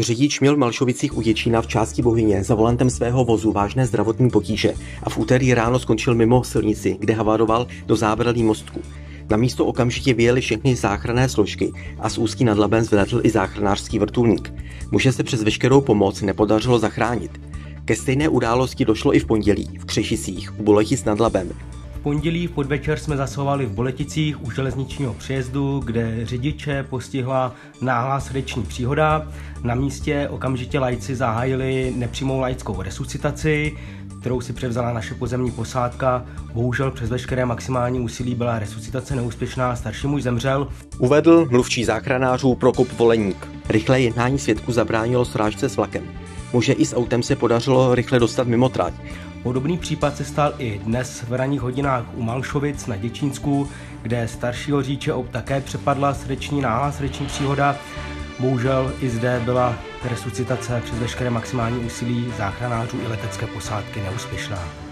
Řidič měl v Malšovicích u Děčína v části Bohyně za volantem svého vozu vážné zdravotní potíže a v úterý ráno skončil mimo silnici, kde havaroval do zábradlí mostku. Na místo okamžitě vyjeli všechny záchranné složky a z Úzký nad Labem zvedl i záchranářský vrtulník. Muže se přes veškerou pomoc nepodařilo zachránit. Ke stejné události došlo i v pondělí v Křešicích u Boletic nad Labem. Pondělí v podvečer jsme zasahovali v Boleticích u železničního přejezdu, kde řidiče postihla náhlá srdeční příhoda. Na místě okamžitě lajci zahájili nepřímou laickou resuscitaci, kterou si převzala naše pozemní posádka. Bohužel přes veškeré maximální úsilí byla resuscitace neúspěšná, starší muž zemřel. Uvedl mluvčí záchranářů Prokop Voleník. Rychlé jednání svědků zabránilo srážce s vlakem. Muže i s autem se podařilo rychle dostat mimo trať. Podobný případ se stal i dnes v ranních hodinách u Malšovic na Děčínsku, kde staršího řidiče také přepadla srdeční náhlá srdeční příhoda. Bohužel i zde byla resuscitace přes veškeré maximální úsilí záchranářů i letecké posádky neúspěšná.